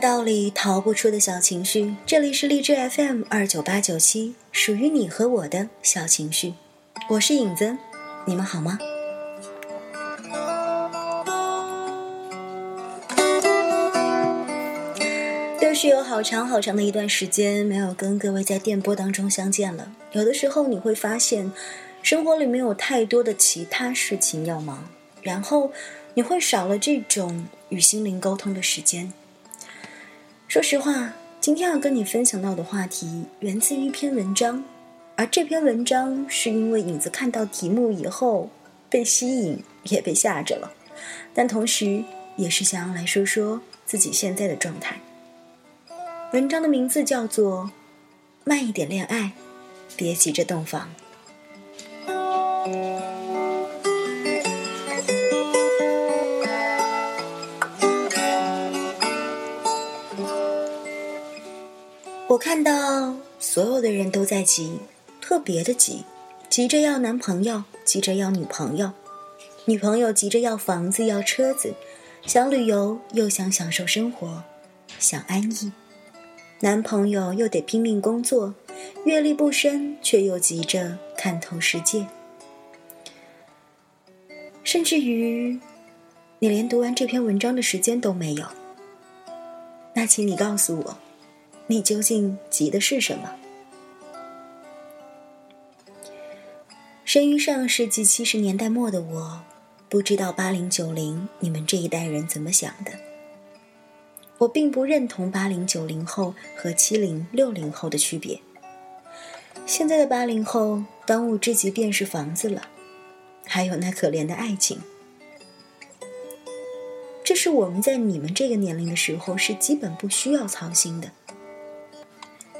道理逃不出的小情绪，这里是荔枝 FM 二九八九七，属于你和我的小情绪。我是影子，你们好吗？又是有好长好长的一段时间没有跟各位在电波当中相见了。有的时候你会发现，生活里没有太多的其他事情要忙，然后你会少了这种与心灵沟通的时间。说实话，今天要跟你分享到的话题源自于一篇文章，而这篇文章是因为影子看到题目以后被吸引，也被吓着了，但同时也是想要来说说自己现在的状态。文章的名字叫做《慢一点恋爱，别急着洞房》。看到所有的人都在急，特别的急，急着要男朋友，急着要女朋友，女朋友急着要房子要车子，想旅游又想享受生活，想安逸。男朋友又得拼命工作，阅历不深，却又急着看透世界。甚至于，你连读完这篇文章的时间都没有。那请你告诉我，你究竟急的是什么？生于上世纪七十年代末的我，不知道八零九零你们这一代人怎么想的。我并不认同八零九零后和七零六零后的区别。现在的八零后，当务之急便是房子了，还有那可怜的爱情。这是我们在你们这个年龄的时候是基本不需要操心的。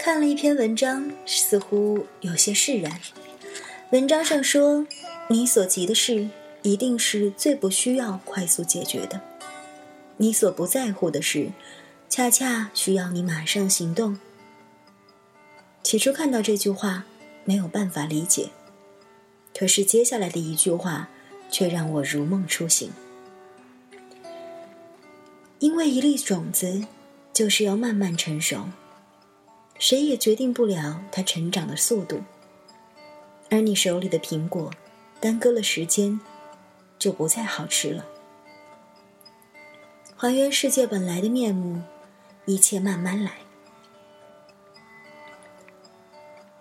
看了一篇文章，似乎有些释然。文章上说，你所急的事，一定是最不需要快速解决的。你所不在乎的事，恰恰需要你马上行动。起初看到这句话，没有办法理解，可是接下来的一句话，却让我如梦初醒。因为一粒种子，就是要慢慢成熟，谁也决定不了它成长的速度。而你手里的苹果，耽搁了时间，就不再好吃了。还原世界本来的面目，一切慢慢来。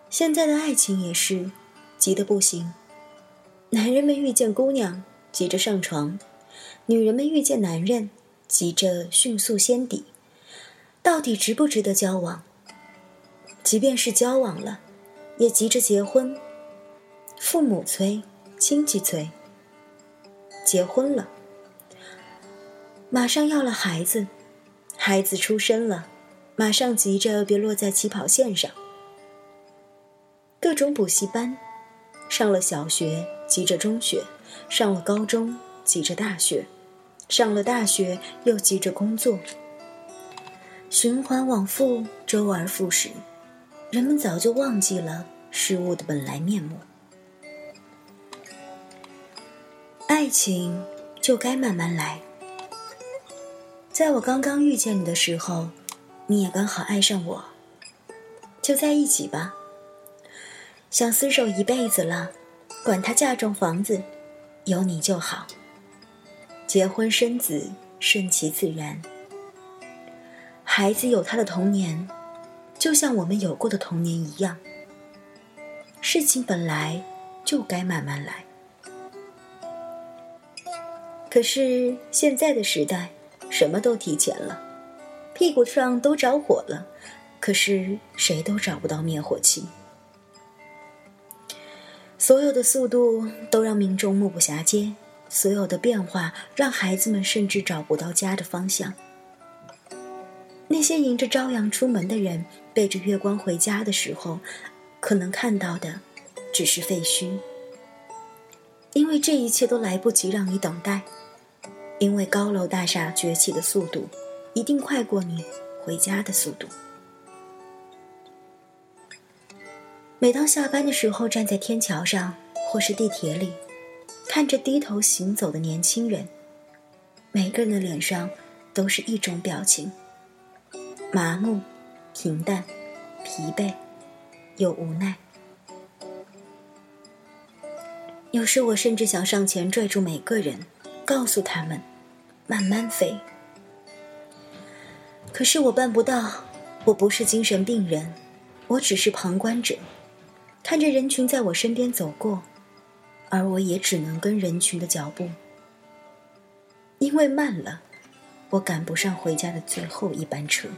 现在的爱情也是急得不行，男人们遇见姑娘急着上床，女人们遇见男人急着迅速先底，到底值不值得交往？即便是交往了，也急着结婚。父母催，亲戚催，结婚了。马上要了孩子，孩子出生了，马上急着别落在起跑线上。各种补习班，上了小学急着中学，上了高中急着大学，上了大学又急着工作。循环往复，周而复始，人们早就忘记了事物的本来面目。爱情就该慢慢来。在我刚刚遇见你的时候，你也刚好爱上我，就在一起吧。想厮守一辈子了，管他嫁妆房子，有你就好。结婚生子，顺其自然。孩子有他的童年，就像我们有过的童年一样。事情本来就该慢慢来。可是现在的时代。什么都提前了，屁股上都着火了，可是谁都找不到灭火器。所有的速度都让民众目不暇接，所有的变化让孩子们甚至找不到家的方向。那些迎着朝阳出门的人，背着月光回家的时候，可能看到的只是废墟，因为这一切都来不及让你等待。因为高楼大厦崛起的速度，一定快过你回家的速度。每当下班的时候，站在天桥上或是地铁里，看着低头行走的年轻人，每个人的脸上都是一种表情：麻木、平淡、疲惫，又无奈。有时我甚至想上前拽住每个人，告诉他们：“慢慢飞。”可是我办不到，我不是精神病人，我只是旁观者，看着人群在我身边走过，而我也只能跟人群的脚步，因为慢了，我赶不上回家的最后一班车。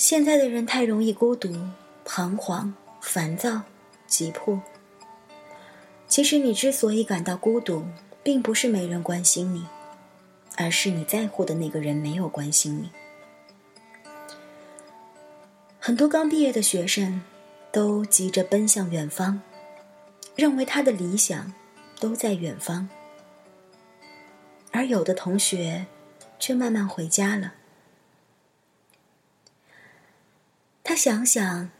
现在的人太容易孤独、彷徨、烦躁。急迫。其实你之所以感到孤独，并不是没人关心你，而是你在乎的那个人没有关心你。很多刚毕业的学生都急着奔向远方，认为他的理想都在远方，而有的同学却慢慢回家了。他想想。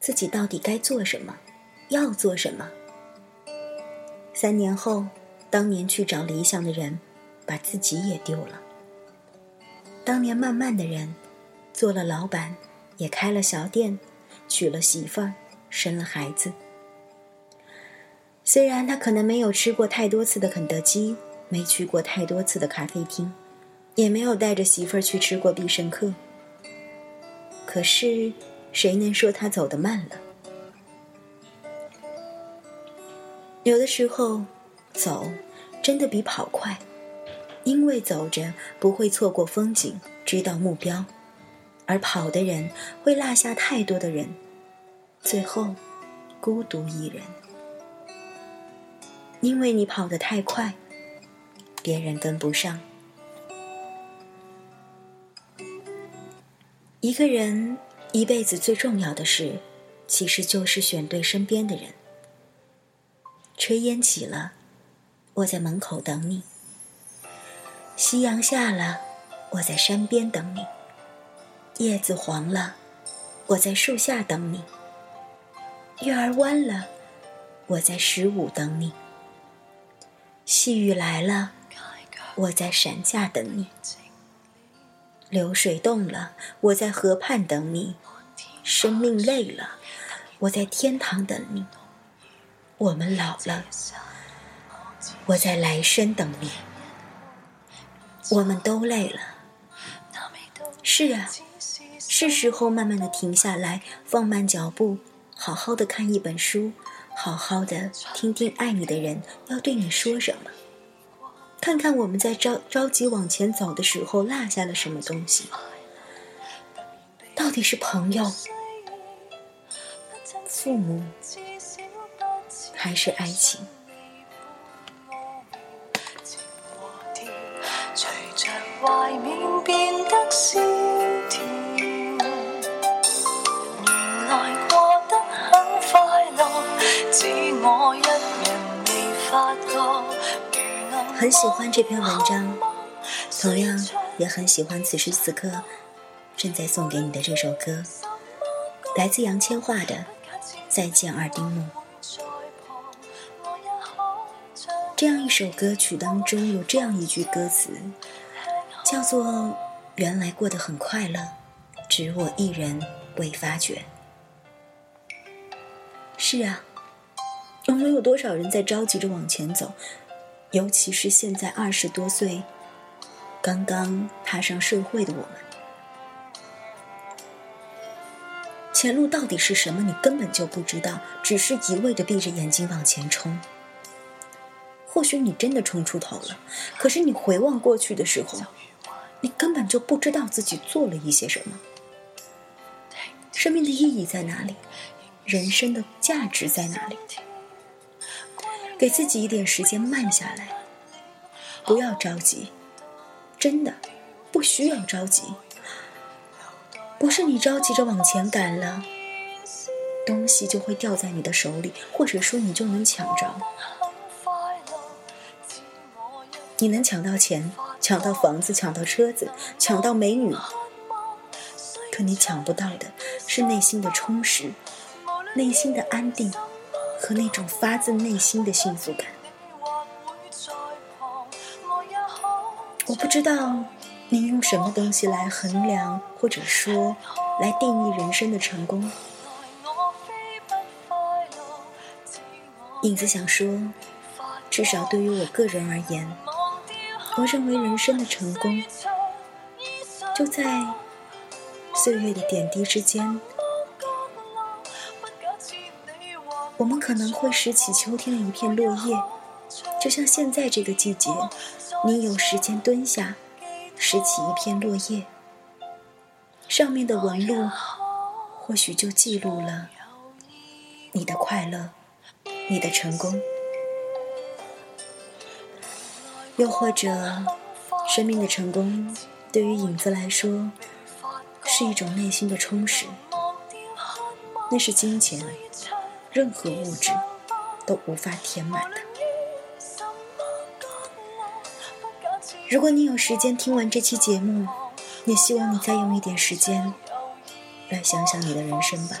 自己到底该做什么，要做什么？三年后，当年去找理想的人，把自己也丢了。当年慢慢的人，做了老板，也开了小店，娶了媳妇儿，生了孩子。虽然他可能没有吃过太多次的肯德基，没去过太多次的咖啡厅，也没有带着媳妇儿去吃过必胜客，可是。谁能说他走得慢了？有的时候，走真的比跑快，因为走着不会错过风景，知道目标；而跑的人会落下太多的人，最后孤独一人。因为你跑得太快，别人跟不上。一个人。一辈子最重要的事，其实就是选对身边的人。炊烟起了，我在门口等你；夕阳下了，我在山边等你；叶子黄了，我在树下等你；月儿弯了，我在十五等你；细雨来了，我在伞下等你。流水动了，我在河畔等你；生命累了，我在天堂等你；我们老了，我在来生等你。我们都累了，是啊，是时候慢慢的停下来，放慢脚步，好好的看一本书，好好的听听爱你的人要对你说什么。看看我们在着着急往前走的时候落下了什么东西？到底是朋友、父母，还是爱情？很很喜欢这篇文章，同样也很喜欢此时此刻正在送给你的这首歌，来自杨千嬅的《再见二丁目》。这样一首歌曲当中有这样一句歌词，叫做“原来过得很快乐，只我一人未发觉”。是啊，我们有多少人在着急着往前走？尤其是现在二十多岁，刚刚踏上社会的我们，前路到底是什么？你根本就不知道，只是一味的闭着眼睛往前冲。或许你真的冲出头了，可是你回望过去的时候，你根本就不知道自己做了一些什么。生命的意义在哪里？人生的价值在哪里？给自己一点时间，慢下来，不要着急，真的不需要着急。不是你着急着往前赶了，东西就会掉在你的手里，或者说你就能抢着。你能抢到钱，抢到房子，抢到车子，抢到美女，可你抢不到的是内心的充实，内心的安定。和那种发自内心的幸福感，我不知道你用什么东西来衡量，或者说来定义人生的成功？影子想说，至少对于我个人而言，我认为人生的成功就在岁月的点滴之间。我们可能会拾起秋天的一片落叶，就像现在这个季节，你有时间蹲下。拾起一片落叶，上面的纹路或许就记录了你的快乐，你的成功。又或者，生命的成功对于影子来说是一种内心的充实，那是金钱、任何物质都无法填满的。如果你有时间听完这期节目，也希望你再用一点时间。来想想你的人生吧。